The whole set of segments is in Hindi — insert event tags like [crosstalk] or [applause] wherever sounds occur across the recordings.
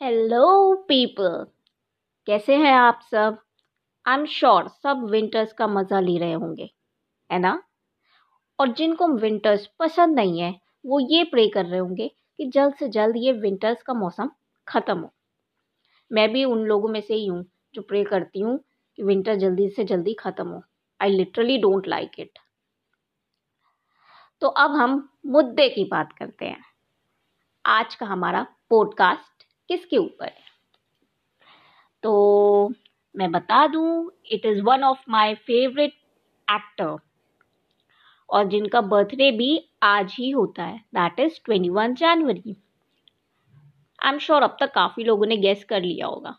हेलो पीपल कैसे हैं आप सब? आई एम श्योर सब विंटर्स का मज़ा ले रहे होंगे, है ना? और जिनको विंटर्स पसंद नहीं है, वो ये प्रे कर रहे होंगे कि जल्द से जल्द ये विंटर्स का मौसम ख़त्म हो। मैं भी उन लोगों में से ही हूँ जो प्रे करती हूँ कि विंटर जल्दी से जल्दी ख़त्म हो। I literally don't like it तो अब हम मुद्दे की बात करते हैं। आज का हमारा पॉडकास्ट किसके ऊपर है? तो मैं बता दूँ it is one of my favourite actor और जिनका बर्थडे भी आज ही होता है that is twenty one January I am sure अब तक काफ़ी लोगों ने गेस कर लिया होगा.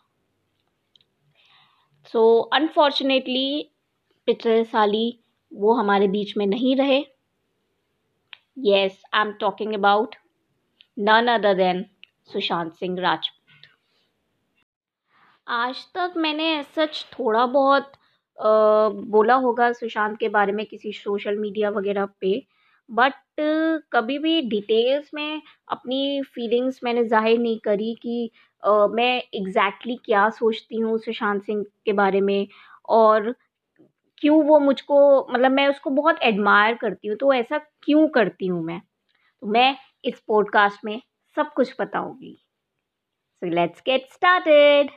सो अनफॉर्चुनेटली पिछले साल ही वो हमारे बीच में नहीं रहे. Yes I am talking about none other than Sushant Singh Rajput. आज तक मैंने सच थोड़ा बहुत बोला होगा सुशांत के बारे में किसी सोशल मीडिया वगैरह पे, बट कभी भी डिटेल्स में अपनी फीलिंग्स मैंने ज़ाहिर नहीं करी कि मैं एग्जैक्टली exactly क्या सोचती हूँ सुशांत सिंह के बारे में और क्यों वो मुझको मतलब मैं उसको बहुत एडमायर करती हूँ तो ऐसा क्यों करती हूँ मैं? तो मैं इस पॉडकास्ट में सब कुछ बताऊँगी सो लेट्स गेट स्टार्टेड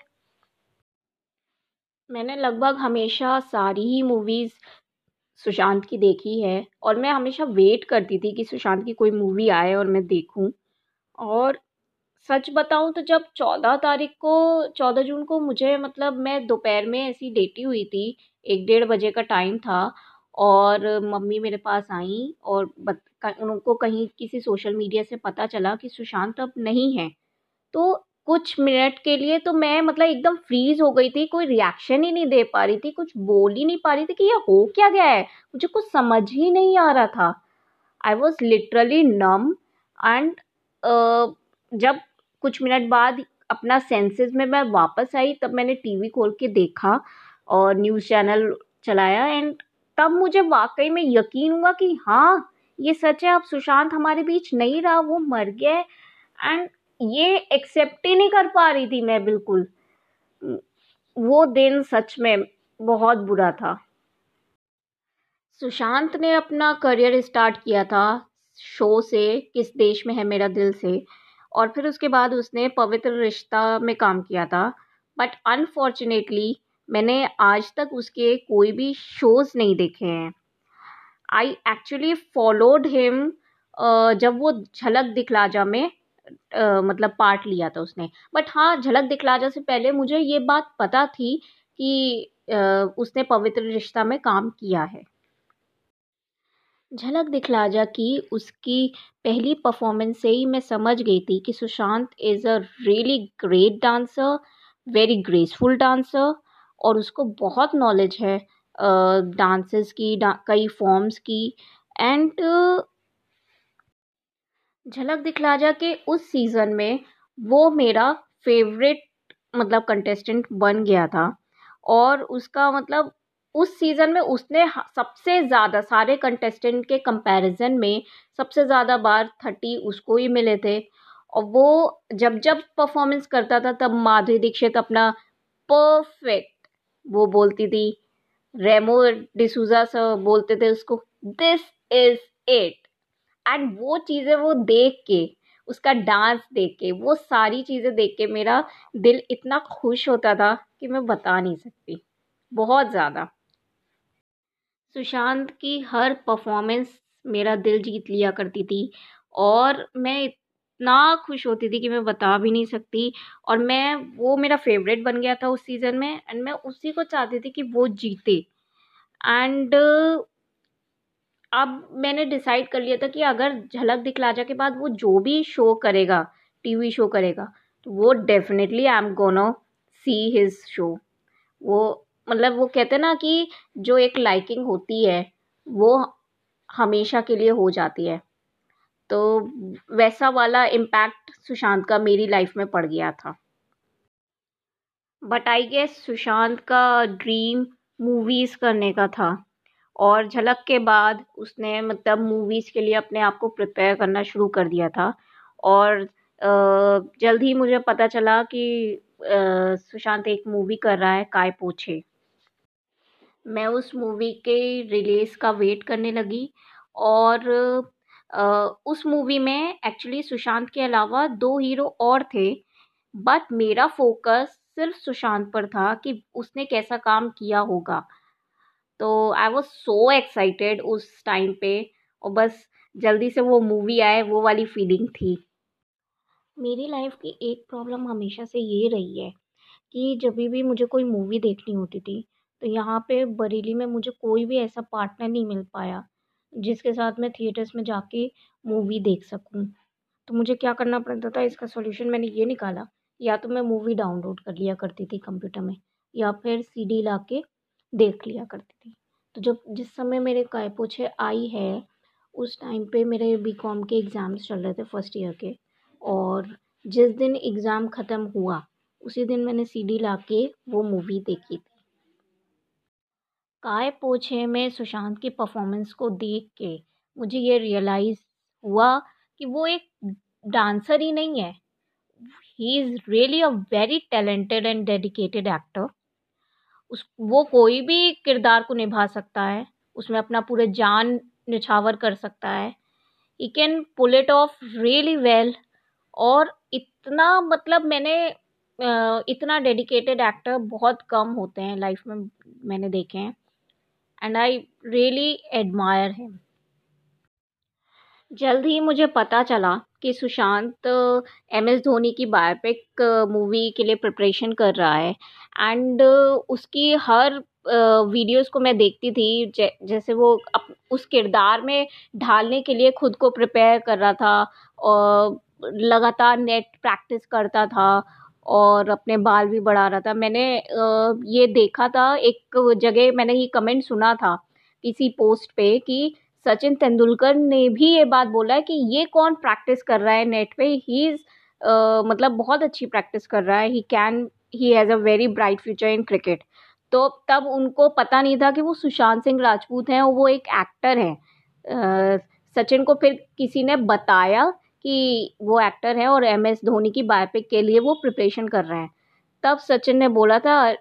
मैंने लगभग हमेशा सारी ही मूवीज़ सुशांत की देखी है और मैं हमेशा वेट करती थी कि सुशांत की कोई मूवी आए और मैं देखूँ। और सच बताऊँ तो जब चौदह तारीख को, चौदह जून को मुझे मतलब मैं दोपहर में ऐसी लेटी हुई थी, एक डेढ़ बजे का टाइम था और मम्मी मेरे पास आई और उनको कहीं किसी सोशल मीडिया से पता चला कि सुशांत अब नहीं है। तो कुछ मिनट के लिए तो मैं मतलब एकदम फ्रीज हो गई थी, कोई रिएक्शन ही नहीं दे पा रही थी, कुछ बोल ही नहीं पा रही थी कि ये हो क्या गया है? मुझे कुछ समझ ही नहीं आ रहा था। I was literally numb and जब कुछ मिनट बाद अपना सेंसेस में मैं वापस आई, तब मैंने टीवी खोल के देखा और न्यूज़ चैनल चलाया एंड तब मुझे वाकई में यकीन हुआ कि हाँ ये सच है, अब सुशांत हमारे बीच नहीं रहा, वो मर गया एंड ये एक्सेप्ट ही नहीं कर पा रही थी मैं बिल्कुल। वो दिन सच में बहुत बुरा था। सुशांत ने अपना करियर स्टार्ट किया था शो से, किस देश में है मेरा दिल से। और फिर उसके बाद उसने पवित्र रिश्ता में काम किया था। बट अनफॉर्चुनेटली मैंने आज तक उसके कोई भी शोज़ नहीं देखे हैं। आई एक्चुअली फॉलोड हिम जब वो झलक दिखलाजा में uh, मतलब पार्ट लिया था उसने। बट हाँ झलक दिखलाजा से पहले मुझे ये बात पता थी कि uh, उसने पवित्र रिश्ता में काम किया है। झलक दिखलाजा की उसकी पहली परफॉर्मेंस से ही मैं समझ गई थी कि Sushant is a really great dancer very graceful dancer और उसको बहुत नॉलेज है डांसेस की कई फॉर्म्स की एंड झलक दिखला जा के उस सीज़न में वो मेरा फेवरेट मतलब कंटेस्टेंट बन गया था। और उसका मतलब उस सीज़न में उसने सबसे ज़्यादा, सारे कंटेस्टेंट के कंपैरिजन में सबसे ज़्यादा बार थर्टी उसको ही मिले थे। और वो जब जब परफॉर्मेंस करता था, तब माधुरी दीक्षित अपना परफेक्ट वो बोलती थी, रेमो डिसूजा सर बोलते थे उसको दिस इज़ इट एंड वो चीज़ें वो देख के, उसका डांस देख के, वो सारी चीज़ें देख के मेरा दिल इतना खुश होता था कि मैं बता नहीं सकती। बहुत ज़्यादा। सुशांत की हर परफॉर्मेंस मेरा दिल जीत लिया करती थी और मैं इतना खुश होती थी कि मैं बता भी नहीं सकती। और मैं, वो मेरा फेवरेट बन गया था उस सीज़न में एंड मैं उसी को चाहती थी कि वो जीते। एंड अब मैंने डिसाइड कर लिया था कि अगर झलक दिखलाजा के बाद वो जो भी शो करेगा टीवी शो करेगा तो वो डेफिनेटली आई एम गोनो सी हिज शो वो मतलब वो कहते हैं ना कि जो एक लाइकिंग होती है, वो हमेशा के लिए हो जाती है। तो वैसा वाला इम्पैक्ट सुशांत का मेरी लाइफ में पड़ गया था। बट आई गेस सुशांत का ड्रीम मूवीज़ करने का था। और झलक के बाद उसने मतलब मूवीज़ के लिए अपने आप को प्रिपेयर करना शुरू कर दिया था। और जल्द ही मुझे पता चला कि सुशांत एक मूवी कर रहा है, काय पोछे। मैं उस मूवी के रिलीज़ का वेट करने लगी और उस मूवी में एक्चुअली सुशांत के अलावा दो हीरो और थे बट मेरा फोकस सिर्फ़ सुशांत पर था कि उसने कैसा काम किया होगा। तो आई वॉज़ सो एक्साइटेड उस टाइम पे, और बस जल्दी से वो मूवी आए, वो वाली फीलिंग थी। मेरी लाइफ की एक प्रॉब्लम हमेशा से ये रही है कि जब भी मुझे कोई मूवी देखनी होती थी तो यहाँ पे बरेली में मुझे कोई भी ऐसा पार्टनर नहीं मिल पाया। जिसके साथ मैं थिएटर्स में जाके मूवी देख सकूँ। तो मुझे क्या करना पड़ता था? इसका सॉल्यूशन मैंने ये निकाला, या तो मैं मूवी डाउनलोड कर लिया करती थी कंप्यूटर में, या फिर सीडी ला के देख लिया करती थी। तो जब, जिस समय मेरे काय पोछे आई है, उस टाइम पे मेरे बी कॉम के एग्ज़ाम्स चल रहे थे फ़र्स्ट ईयर के, और जिस दिन एग्ज़ाम ख़त्म हुआ, उसी दिन मैंने सीडी ला के वो मूवी देखी थी। काय पोछे में सुशांत की परफॉर्मेंस को देख के? मुझे ये रियलाइज़ हुआ कि वो एक डांसर ही नहीं है। He is really a very talented and dedicated actor उस, वो कोई भी किरदार को निभा सकता है, उसमें अपना पूरे जान निछावर कर सकता है। He can pull it off really well और इतना मतलब मैंने इतना डेडिकेटेड एक्टर बहुत कम होते हैं लाइफ में मैंने देखे हैं। And I really admire him जल्द ही मुझे पता चला कि सुशांत एम एस धोनी की बायोपिक मूवी के लिए प्रिपरेशन कर रहा है। एंड उसकी हर वीडियोस को मैं देखती थी जैसे वो अप, उस किरदार में ढालने के लिए खुद को प्रिपेयर कर रहा था, और लगातार नेट प्रैक्टिस करता था और अपने बाल भी बढ़ा रहा था। मैंने ये देखा था, एक जगह मैंने ये कमेंट सुना था किसी पोस्ट पे कि सचिन तेंदुलकर ने भी ये बात बोला है कि ये कौन प्रैक्टिस कर रहा है नेट पे। ही इज़ मतलब बहुत अच्छी प्रैक्टिस कर रहा है। He can he has a very bright future in cricket तो तब उनको पता नहीं था कि वो सुशांत सिंह राजपूत हैं और वो एक एक्टर हैं। सचिन को फिर किसी ने बताया कि वो एक्टर है और एम एस धोनी की बायोपिक के लिए वो प्रिपरेशन कर रहे हैं। तब सचिन ने बोला था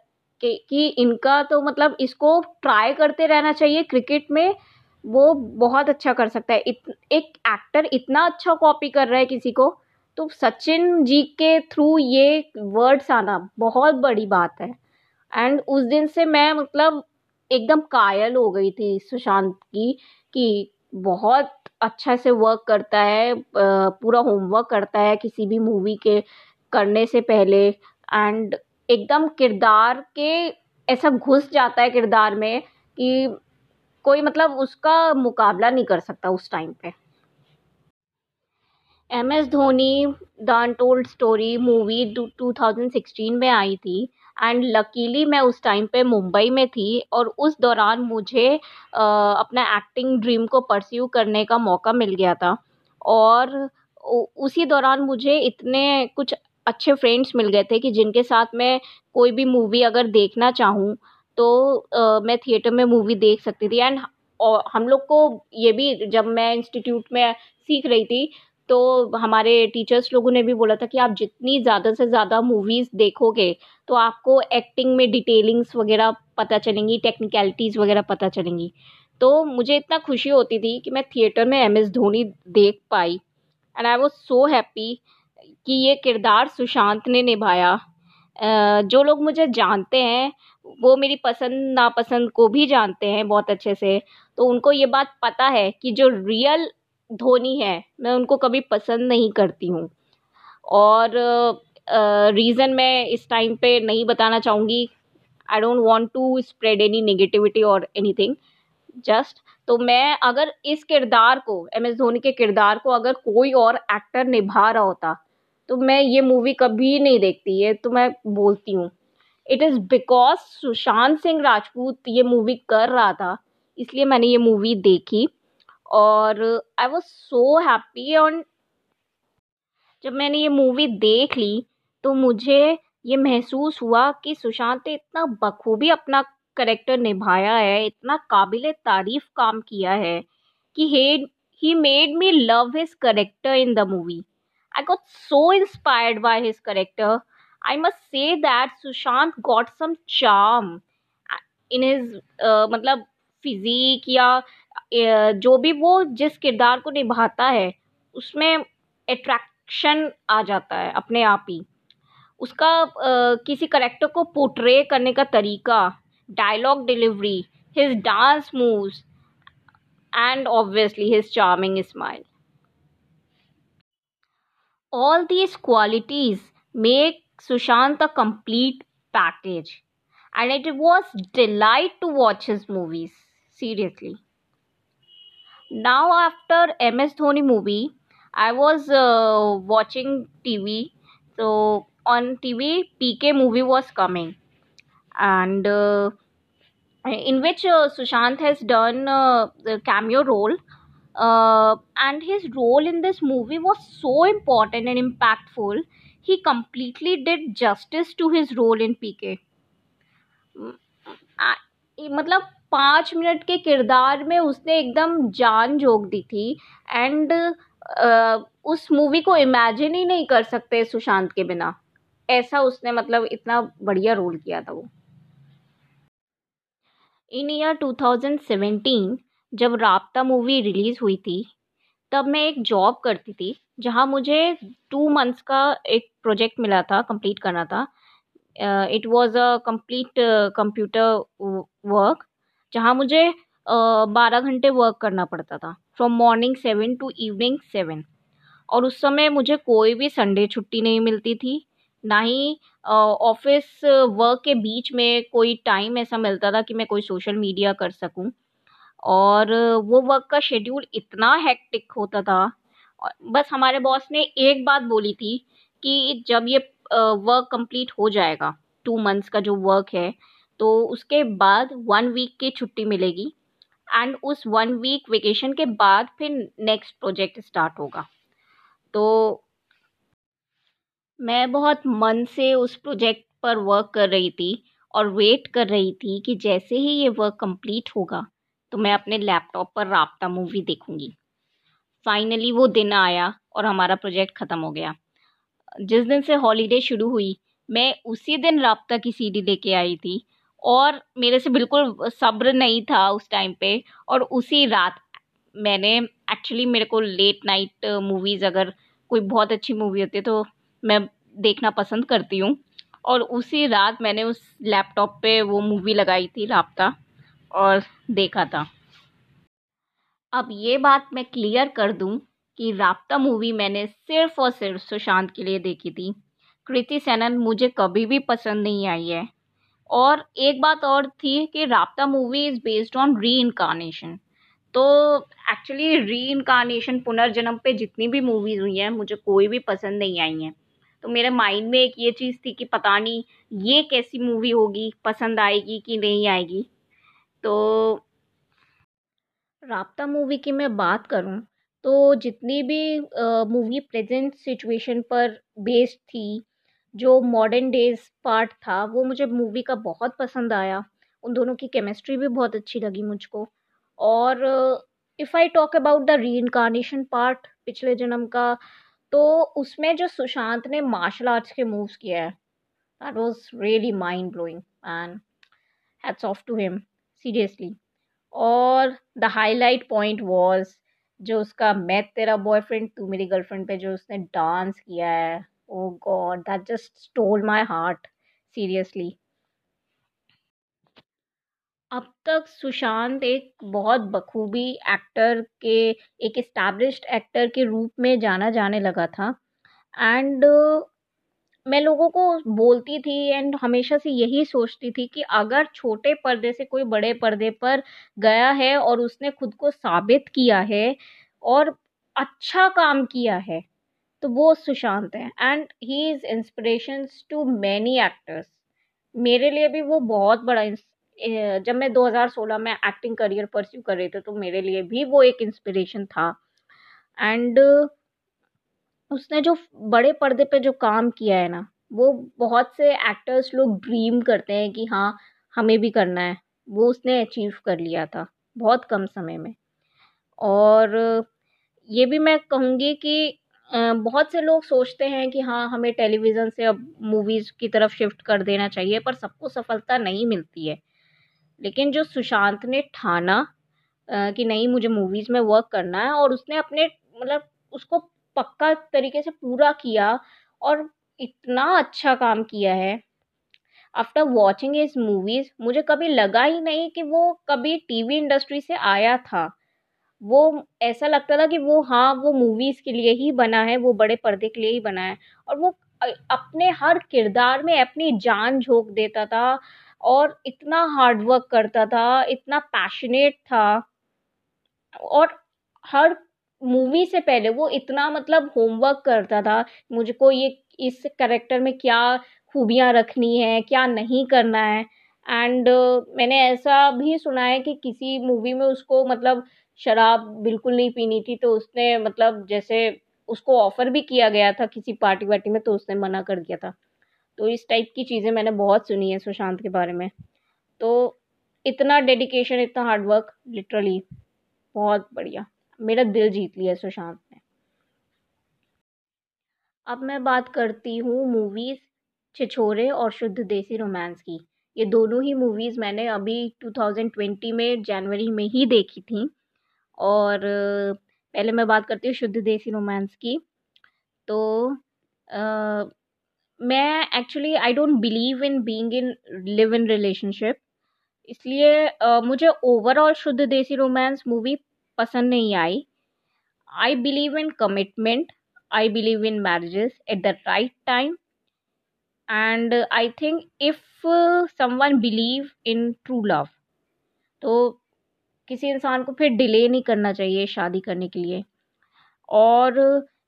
कि कि इनका तो मतलब इसको ट्राई करते रहना चाहिए। क्रिकेट में वो बहुत अच्छा कर सकता है। इत, एक एक्टर इतना अच्छा कॉपी कर रहा है किसी को तो सचिन जी के थ्रू ये वर्ड्स आना बहुत बड़ी बात है। एंड उस दिन से मैं मतलब एकदम कायल हो गई थी सुशांत की कि बहुत अच्छा से वर्क करता है पूरा होमवर्क करता है किसी भी मूवी के करने से पहले एंड एकदम किरदार के ऐसा घुस जाता है किरदार में कि कोई मतलब उसका मुकाबला नहीं कर सकता उस टाइम पे। M S Dhoni the untold story movie two thousand sixteen में आई थी। एंड लकीली मैं उस टाइम पे मुंबई में थी और उस दौरान मुझे अपना एक्टिंग ड्रीम को परस्यू करने का मौका मिल गया था। और उसी दौरान मुझे इतने कुछ अच्छे फ्रेंड्स मिल गए थे कि जिनके साथ मैं कोई भी मूवी अगर देखना चाहूँ तो मैं थिएटर में मूवी देख सकती थी। एंड और हम लोग को ये भी जब मैं इंस्टीट्यूट में सीख रही थी तो हमारे टीचर्स लोगों ने भी बोला था कि आप जितनी ज़्यादा से ज़्यादा मूवीज़ देखोगे तो आपको एक्टिंग में डिटेलिंग्स वगैरह पता चलेंगी टेक्निकलिटीज़ वगैरह पता चलेंगी। तो मुझे इतना खुशी होती थी कि मैं थिएटर में एम एस धोनी देख पाई। And I was so happy कि ये किरदार सुशांत ने निभाया। जो लोग मुझे जानते हैं, वो मेरी पसंद, नापसंद को भी जानते हैं बहुत अच्छे से। तो उनको ये बात पता है कि जो रियल धोनी है, मैं उनको कभी पसंद नहीं करती हूँ। और रीज़न मैं इस टाइम पे नहीं बताना चाहूँगी I don't want to spread any negativity और एनीथिंग जस्ट तो मैं अगर इस किरदार को एम एस धोनी के किरदार को अगर कोई और एक्टर निभा रहा होता तो मैं ये मूवी कभी नहीं देखती है तो मैं बोलती हूँ। It is because Sushant Singh Rajput ये मूवी कर रहा था, इसलिए मैंने ये मूवी देखी। और आई वॉज़ सो हैप्पी और जब मैंने ये मूवी देख ली तो मुझे ये महसूस हुआ कि सुशांत ने इतना बखूबी अपना करेक्टर निभाया है इतना काबिल तारीफ़ काम किया है कि he made me love his character in the movie I got so inspired by his character I must say that Sushant got some in his uh, मतलब फिजिक या जो भी वो जिस किरदार को निभाता है, उसमें अट्रैक्शन आ जाता है अपने आप ही। उसका किसी करेक्टर को पोट्रे करने का तरीका dialogue delivery his dance moves and obviously his charming smile all these qualities make Sushant a complete package and it was delight to watch his movies seriously now after ms dhoni movie i was uh, watching tv so on tv pk movie was coming and uh, in which uh, Sushant has done uh, the cameo role. Uh, and his role in this movie was so important and impactful. He completely did justice to his role in PK. मतलब पाँच मिनट के किरदार में उसने एकदम जान जोक दी थी। एंड उस मूवी को इमेजिन ही नहीं कर सकते सुशांत के बिना। ऐसा उसने मतलब इतना बढ़िया रोल किया था वो। इन ईयर 2017 जब राबता मूवी रिलीज़ हुई थी, तब मैं एक जॉब करती थी, जहाँ मुझे टू मंथ्स का एक प्रोजेक्ट मिला था कंप्लीट करना था। It was a complete computer work जहाँ मुझे बारह घंटे वर्क करना पड़ता था। From morning seven to evening seven और उस समय मुझे कोई भी संडे छुट्टी नहीं मिलती थी। ना ही ऑफ़िस वर्क के बीच में कोई टाइम ऐसा मिलता था कि मैं कोई सोशल मीडिया कर सकूँ। और वो वर्क का शेड्यूल इतना हेक्टिक होता था। बस हमारे बॉस ने एक बात बोली थी कि जब ये वर्क कंप्लीट हो जाएगा टू मंथ्स का जो वर्क है तो उसके बाद वन वीक की छुट्टी मिलेगी एंड उस वन वीक वेकेशन के बाद फिर नेक्स्ट प्रोजेक्ट स्टार्ट होगा। तो मैं बहुत मन से उस प्रोजेक्ट पर वर्क कर रही थी और वेट कर रही थी कि जैसे ही ये वर्क कंप्लीट होगा तो मैं अपने लैपटॉप पर राब्ता मूवी देखूँगी। फाइनली वो दिन आया और हमारा प्रोजेक्ट ख़त्म हो गया। जिस दिन से हॉलीडे शुरू हुई, मैं उसी दिन राब्ता की सीडी लेके आई थी और मेरे से बिल्कुल सब्र नहीं था उस टाइम पे। और उसी रात मैंने एक्चुअली मेरे को लेट नाइट मूवीज़ अगर कोई बहुत अच्छी मूवी होती है तो मैं देखना पसंद करती हूँ। और उसी रात मैंने उस लैपटॉप पे वो मूवी लगाई थी, राब्ता, और देखा था। अब ये बात मैं क्लियर कर दूँ कि राब्ता मूवी मैंने सिर्फ़ और सिर्फ़ सुशांत के लिए देखी थी। कृति सेनन मुझे कभी भी पसंद नहीं आई है। और एक बात और थी कि Raabta movie is based on reincarnation तो एक्चुअली री इनकारनेशन पुनर्जन्म पे जितनी भी मूवीज़ हुई हैं, मुझे कोई भी पसंद नहीं आई हैं। तो मेरे माइंड में एक ये चीज़ थी कि पता नहीं ये कैसी मूवी होगी, पसंद आएगी कि नहीं आएगी। तो राब्ता मूवी की मैं बात करूँ तो जितनी भी मूवी प्रेजेंट सिचुएशन पर बेस्ड थी जो मॉडर्न डेज़ पार्ट था, वो मुझे मूवी का बहुत पसंद आया। उन दोनों की केमिस्ट्री भी बहुत अच्छी लगी मुझको। और if I talk about the reincarnation part पिछले जन्म का तो उसमें जो सुशांत ने मार्शल आर्ट्स के मूव्स किया है that was really mind blowing and hats off to him seriously और द हाईलाइट पॉइंट वॉज़ जो उसका, मैं तेरा बॉयफ्रेंड तू मेरी गर्लफ्रेंड पे, जो उसने डांस किया है। ओ God that just stole my heart seriously अब तक सुशांत एक बहुत बखूबी एक्टर के, एक इस्टेब्लिश्ड एक्टर के रूप में जाना जाने लगा था। एंड मैं लोगों को बोलती थी एंड हमेशा से यही सोचती थी कि अगर छोटे पर्दे से कोई बड़े पर्दे पर गया है और उसने खुद को साबित किया है और अच्छा काम किया है तो वो सुशांत हैं। And he is inspiration to many actors मेरे लिए भी वो बहुत बड़ा जब मैं 2016 में एक्टिंग करियर परस्यू कर रही थी तो मेरे लिए भी वो एक इंस्पिरेशन था। एंड उसने जो बड़े पर्दे पे जो काम किया है ना, वो बहुत से एक्टर्स लोग ड्रीम करते हैं कि हाँ हमें भी करना है। वो उसने अचीव कर लिया था, बहुत कम समय में। और ये भी मैं कहूँगी कि बहुत से लोग सोचते हैं कि हाँ हमें टेलीविज़न से अब मूवीज़ की तरफ़ शिफ्ट कर देना चाहिए, पर सबको सफलता नहीं मिलती है। लेकिन जो सुशांत ने ठाना कि नहीं, मुझे मूवीज़ में वर्क करना है, और उसने अपने मतलब उसको पक्का तरीके से पूरा किया और इतना अच्छा काम किया है। आफ्टर वॉचिंग इज़ मूवीज़ मुझे कभी लगा ही नहीं कि वो कभी टीवी इंडस्ट्री से आया था। वो ऐसा लगता था कि वो हाँ वो मूवीज़ के लिए ही बना है वो बड़े पर्दे के लिए ही बना है। और वो अपने हर किरदार में अपनी जान झोंक देता था और इतना हार्ड वर्क करता था इतना पैशनेट था। और हर मूवी से पहले वो इतना मतलब होमवर्क करता था मुझको ये इस करेक्टर में क्या खूबियाँ रखनी है क्या नहीं करना है। एंड uh, मैंने ऐसा भी सुना है कि किसी मूवी में उसको मतलब शराब बिल्कुल नहीं पीनी थी तो उसने मतलब जैसे उसको ऑफ़र भी किया गया था किसी पार्टी वार्टी में तो उसने मना कर दिया था। तो इस टाइप की चीज़ें मैंने बहुत सुनी है सुशांत के बारे में। तो इतना डेडिकेशन इतना हार्डवर्क लिटरली बहुत बढ़िया। मेरा दिल जीत लिया सुशांत ने। अब मैं बात करती हूँ मूवीज़ छिछोरे और शुद्ध देसी रोमांस की। ये दोनों ही मूवीज़ मैंने अभी 2020 में जनवरी में ही देखी थी। और पहले मैं बात करती हूँ शुद्ध देसी रोमांस की। तो आ, मैं actually I don't believe in being in live in relationship इसलिए आ, मुझे ओवरऑल शुद्ध देसी रोमांस मूवी पसंद नहीं आई। I believe in commitment I believe in marriages at the right time and I think if someone believe in true love तो किसी इंसान को फिर डिले नहीं करना चाहिए शादी करने के लिए। और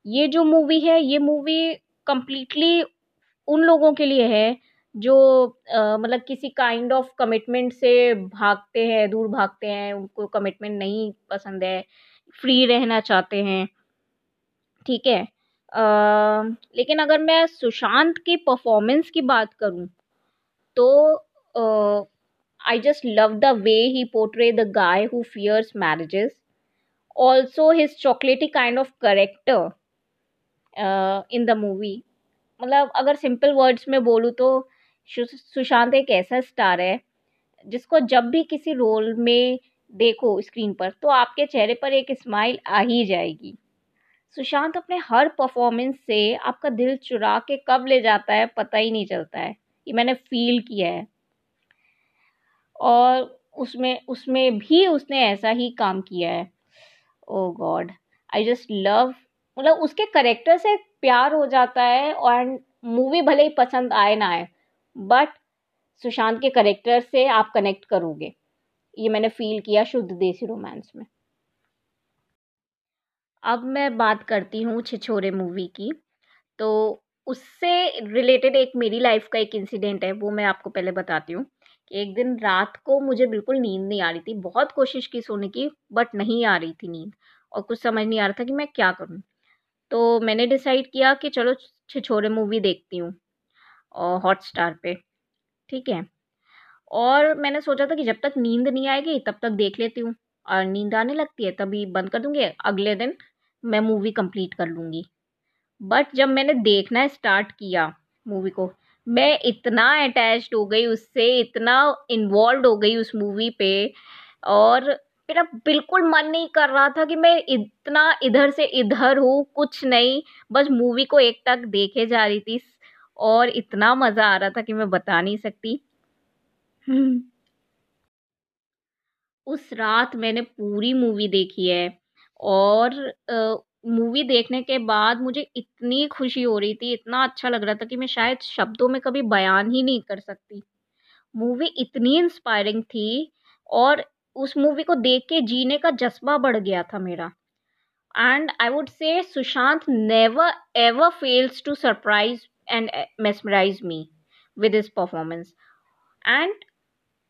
ये जो मूवी है ये मूवी कम्प्लीटली उन लोगों के लिए है जो मतलब किसी काइंड ऑफ़ कमिटमेंट से भागते हैं दूर भागते हैं उनको कमिटमेंट नहीं पसंद है फ्री रहना चाहते हैं। ठीक है? आ, लेकिन अगर मैं सुशांत की परफॉर्मेंस की बात करूँ तो आ, I just love the way he portrayed the guy who fears marriages. Also, his chocolatey kind of character uh, in the movie. मतलब अगर सिंपल वर्ड्स में बोलूँ तो सुशांत एक ऐसा स्टार है जिसको जब भी किसी रोल में देखो स्क्रीन पर तो आपके चेहरे पर एक स्माइल आ ही जाएगी सुशांत अपने हर परफॉर्मेंस से आपका दिल चुरा के कब ले जाता है पता ही नहीं चलता है ये मैंने फील किया है और उसमें उसमें भी उसने ऐसा ही काम किया है। Oh God I just love मतलब उसके करेक्टर से प्यार हो जाता है और मूवी भले ही पसंद आए ना आए बट सुशांत के करेक्टर से आप कनेक्ट करोगे। ये मैंने फील किया शुद्ध देसी रोमांस में। अब मैं बात करती हूँ छिछोरे मूवी की। तो उससे रिलेटेड एक मेरी लाइफ का एक इंसिडेंट है, वो मैं आपको पहले बताती हूँ। एक दिन रात को मुझे बिल्कुल नींद नहीं आ रही थी। बहुत कोशिश की सोने की बट नहीं आ रही थी नींद। और कुछ समझ नहीं आ रहा था कि मैं क्या करूँ। तो मैंने डिसाइड किया कि चलो छिछोरे मूवी देखती हूँ, और हॉट स्टार पे। ठीक है? और मैंने सोचा था कि जब तक नींद नहीं आएगी, तब तक देख लेती हूँ। और नींद आने लगती है, तभी बंद कर दूँगी, अगले दिन मैं मूवी कंप्लीट कर लूँगी। बट जब मैंने देखना स्टार्ट किया मूवी को मैं इतना अटैच्ड हो गई उससे, इतना इन्वॉल्व हो गई उस मूवी पे और मेरा बिल्कुल मन नहीं कर रहा था कि मैं इतना इधर से इधर हूँ, कुछ नहीं, बस मूवी को एक तक देखे जा रही थी और इतना मज़ा आ रहा था कि मैं बता नहीं सकती। उस रात मैंने पूरी मूवी देखी है और मूवी देखने के बाद मुझे इतनी खुशी हो रही थी, इतना अच्छा लग रहा था कि मैं शायद शब्दों में कभी बयान ही नहीं कर सकती। मूवी इतनी इंस्पायरिंग थी और उस मूवी को देख के जीने का जज्बा बढ़ गया था मेरा। And I would say Sushant never ever fails to surprise and mesmerise me with his performance and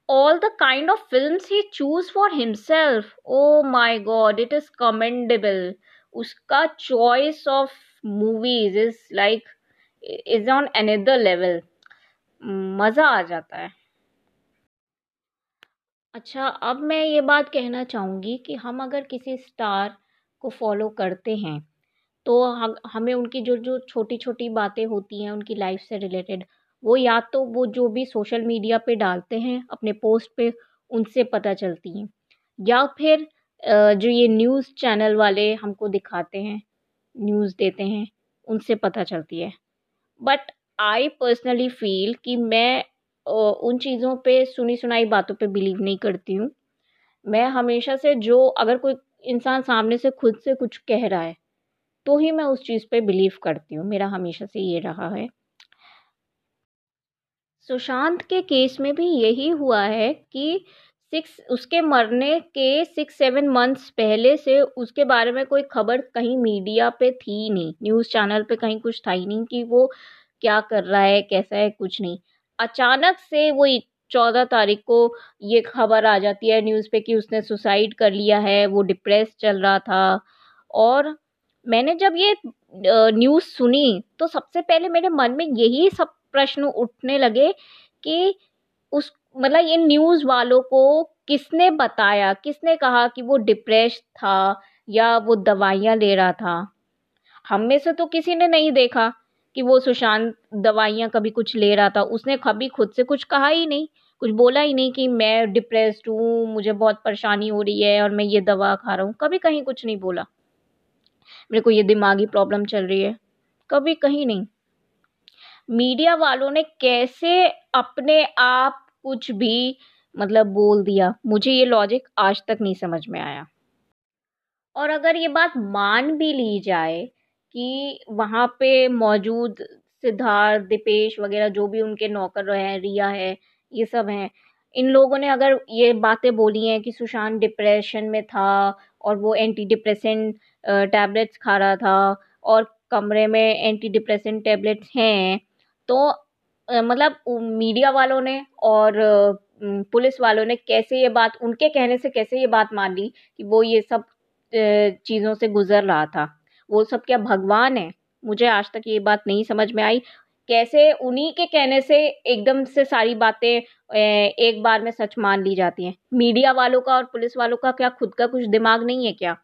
all the kind of films he choose for himself oh my god, it is commendable. उसका choice of movies is like is on another level मज़ा आ जाता है। अच्छा अब मैं ये बात कहना चाहूँगी कि हम अगर किसी स्टार को फॉलो करते हैं तो हम, हमें उनकी जो जो छोटी छोटी बातें होती हैं, उनकी लाइफ से रिलेटेड वो या तो वो जो भी सोशल मीडिया पे डालते हैं, अपने पोस्ट पे, उनसे पता चलती हैं। या फिर जो ये न्यूज़ चैनल वाले हमको दिखाते हैं, न्यूज़ देते हैं, उनसे पता चलती है। बट आई पर्सनली फील कि मैं उन चीज़ों पे सुनी सुनाई बातों पे बिलीव नहीं करती हूँ। मैं हमेशा से जो, अगर कोई इंसान सामने से खुद से कुछ कह रहा है तो ही मैं उस चीज़ पे बिलीव करती हूँ। मेरा हमेशा से ये रहा है। सुशांत के केस में भी यही हुआ है कि सिक्स, उसके मरने के सिक्स, सेवन मंथ्स पहले से उसके बारे में कोई खबर कहीं मीडिया पे थी नहीं। न्यूज़ चैनल पे कहीं कुछ था ही नहीं कि वो क्या कर रहा है, कैसा है, कुछ नहीं। अचानक से वो चौदह तारीख को ये खबर आ जाती है न्यूज़ पे कि उसने सुसाइड कर लिया है, वो डिप्रेस चल रहा था। और मैंने जब ये न्यूज़ सुनी तो सबसे पहले मेरे मन में यही सब प्रश्न उठने लगे कि उस मतलब ये न्यूज़ वालों को किसने बताया? किसने कहा कि वो डिप्रेस था या वो दवाइयाँ ले रहा था? हम में से तो किसी ने नहीं देखा कि वो सुशांत दवाइयाँ कभी कुछ ले रहा था। उसने कभी खुद से कुछ कहा ही नहीं, कुछ बोला ही नहीं कि मैं डिप्रेस्ड हूँ, मुझे बहुत परेशानी हो रही है और मैं ये दवा खा रहा हूँ। कभी कहीं कुछ नहीं बोला। मेरे को ये दिमागी प्रॉब्लम चल रही है। कभी कहीं नहीं। मीडिया वालों ने कैसे अपने आप कुछ भी मतलब बोल दिया, मुझे ये लॉजिक आज तक नहीं समझ में आया। और अगर ये बात मान भी ली जाए कि वहाँ पे मौजूद सिद्धार्थ, दीपेश वगैरह जो भी उनके नौकर रहे हैं, रिया है, ये सब हैं, इन लोगों ने अगर ये बातें बोली हैं कि सुशांत डिप्रेशन में था और वो एंटी डिप्रेसेंट टैबलेट्स खा रहा था और कमरे में एंटी डिप्रेसेंट टैबलेट्स हैं तो मतलब मीडिया वालों ने और पुलिस वालों ने कैसे ये बात, उनके कहने से कैसे ये बात मान ली कि वो ये सब चीज़ों से गुज़र रहा था? वो सब क्या भगवान है? मुझे आज तक ये बात नहीं समझ में आई। कैसे उन्हीं के कहने से एकदम से सारी बातें एक बार में सच मान ली जाती हैं? मीडिया वालों का और पुलिस वालों का क्या खुद का कुछ दिमाग नहीं है क्या?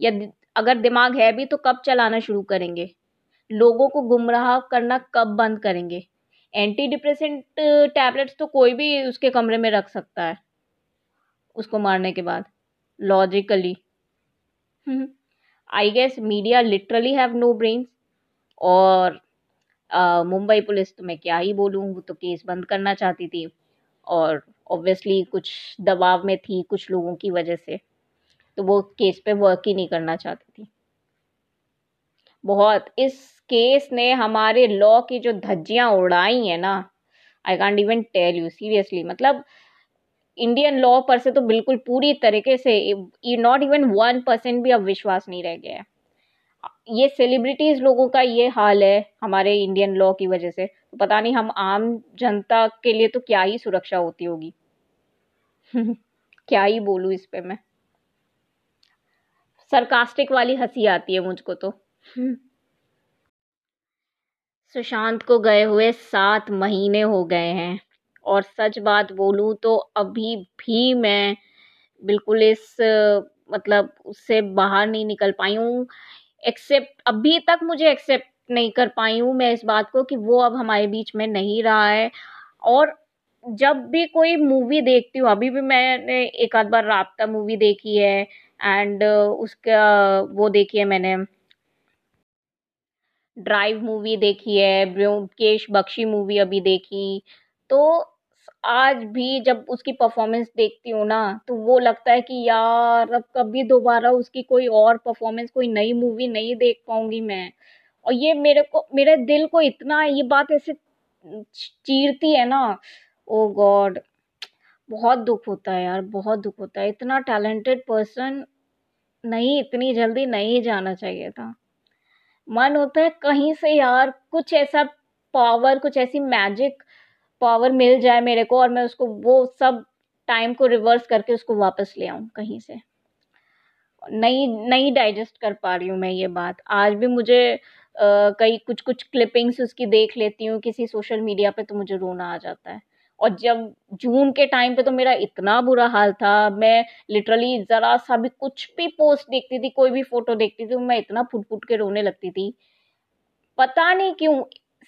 या अगर दिमाग है भी तो कब चलाना शुरू करेंगे? लोगों को गुमराह करना कब बंद करेंगे? एंटी डिप्रेसेंट टैबलेट्स तो कोई भी उसके कमरे में रख सकता है, उसको मारने के बाद logically I guess media literally have no brains और मुंबई पुलिस तो मैं क्या ही बोलूँ, वो तो केस बंद करना चाहती थी और ऑब्वियसली कुछ दबाव में थी कुछ लोगों की वजह से तो वो केस पे वर्क ही नहीं करना चाहती थी। बहुत। इस केस ने हमारे लॉ की जो धज्जियाँ उड़ाई हैं ना I can't even tell you seriously मतलब इंडियन लॉ पर से तो बिल्कुल पूरी तरीके से नॉट इवन वन परसेंट भी अब विश्वास नहीं रह गया है। ये सेलिब्रिटीज़ लोगों का ये हाल है हमारे इंडियन लॉ की वजह से। तो पता नहीं हम आम जनता के लिए तो क्या ही सुरक्षा होती होगी। [laughs] क्या ही बोलूँ इस पे मैं। सरकास्टिक वाली हँसी आती है मुझको तो। सुशांत को गए हुए सात महीने हो गए हैं। और सच बात बोलूँ तो अभी भी मैं बिल्कुल इस मतलब उससे बाहर नहीं निकल पाई हूँ। एक्सेप्ट, अभी तक मुझे एक्सेप्ट नहीं कर पाई हूँ मैं इस बात को कि वो अब हमारे बीच में नहीं रहा है। और जब भी कोई मूवी देखती हूँ, अभी भी मैंने एक आध बार राबता मूवी देखी है। एंड उसका, वो देखी है मैंने। ड्राइव मूवी देखी है, ब्योमकेश बख्शी मूवी अभी देखी। तो आज भी जब उसकी परफॉर्मेंस देखती हूँ ना तो वो लगता है कि यार, अब कभी दोबारा उसकी कोई और परफॉर्मेंस कोई नई मूवी नहीं देख पाऊँगी मैं। और ये मेरे को, मेरे दिल को इतना, ये बात ऐसे चीरती है ना, ओ गॉड, बहुत दुख होता है यार, बहुत दुख होता है। इतना टैलेंटेड पर्सन नहीं, इतनी जल्दी नहीं जाना चाहिए था। मन होता है कहीं से यार, कुछ ऐसा पावर कुछ ऐसी मैजिक पावर मिल जाए मेरे को और मैं उसको, वो सब टाइम को रिवर्स करके उसको वापस ले आऊँ कहीं से। नहीं नहीं डाइजेस्ट कर पा रही हूँ मैं ये बात। आज भी मुझे कई कुछ कुछ क्लिपिंग्स उसकी देख लेती हूँ, किसी सोशल मीडिया पे तो मुझे रोना आ जाता है। और जब जून के टाइम पे तो मेरा इतना बुरा हाल था मैं लिटरली ज़रा सा भी कुछ भी पोस्ट देखती थी कोई भी फ़ोटो देखती थी मैं इतना फुट फुट के रोने लगती थी। पता नहीं क्यों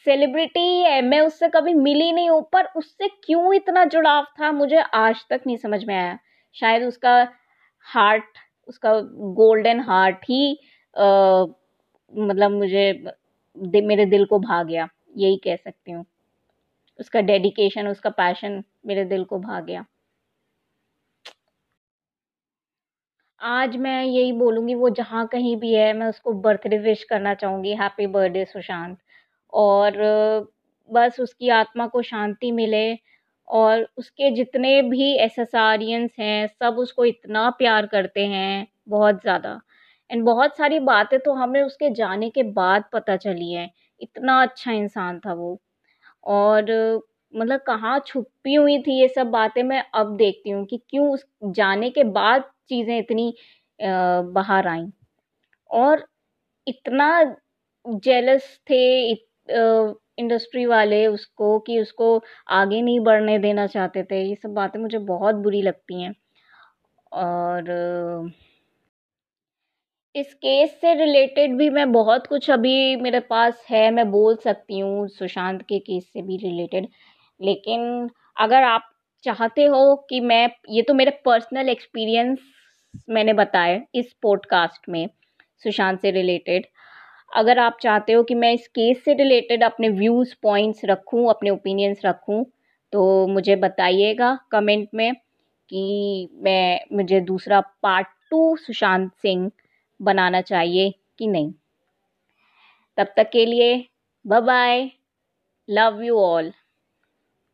सेलिब्रिटी है मैं उससे कभी मिली नहीं हूँ पर उससे क्यों इतना जुड़ाव था मुझे आज तक नहीं समझ में आया। शायद उसका हार्ट उसका गोल्डन हार्ट ही आ, मतलब मुझे दि, मेरे दिल को भा गया यही कह सकती हूँ। उसका डेडिकेशन उसका पैशन मेरे दिल को भा गया। आज मैं यही बोलूँगी, वो जहाँ कहीं भी है, मैं उसको बर्थडे विश करना चाहूँगी। Happy birthday Sushant. और, बस उसकी आत्मा को शांति मिले और उसके जितने भी एसेसारियंस हैं, सब उसको इतना प्यार करते हैं, बहुत ज़्यादा। एंड बहुत सारी बातें तो हमें उसके जाने के बाद पता चली हैं। इतना अच्छा इंसान था वो। और मतलब कहाँ छुपी हुई थी ये सब बातें मैं अब देखती हूँ कि क्यों उस जाने के बाद चीज़ें इतनी बाहर आईं। और इतना जेलस थे इंडस्ट्री वाले उसको कि उसको आगे नहीं बढ़ने देना चाहते थे, ये सब बातें मुझे बहुत बुरी लगती हैं। और इस केस से रिलेटेड भी मैं बहुत कुछ अभी मेरे पास है, मैं बोल सकती हूँ सुशांत के केस से भी रिलेटेड। लेकिन अगर आप चाहते हो कि मैं, ये तो मेरे पर्सनल एक्सपीरियंस मैंने बताए इस पॉडकास्ट में, सुशांत से रिलेटेड। अगर आप चाहते हो कि मैं इस केस से रिलेटेड अपने व्यूज़, पॉइंट्स रखूँ, अपने ओपिनियंस रखूँ तो मुझे बताइएगा कमेंट में कि मैं, मुझे दूसरा पार्ट टू सुशांत सिंह बनाना चाहिए कि नहीं। तब तक के लिए bye bye love you all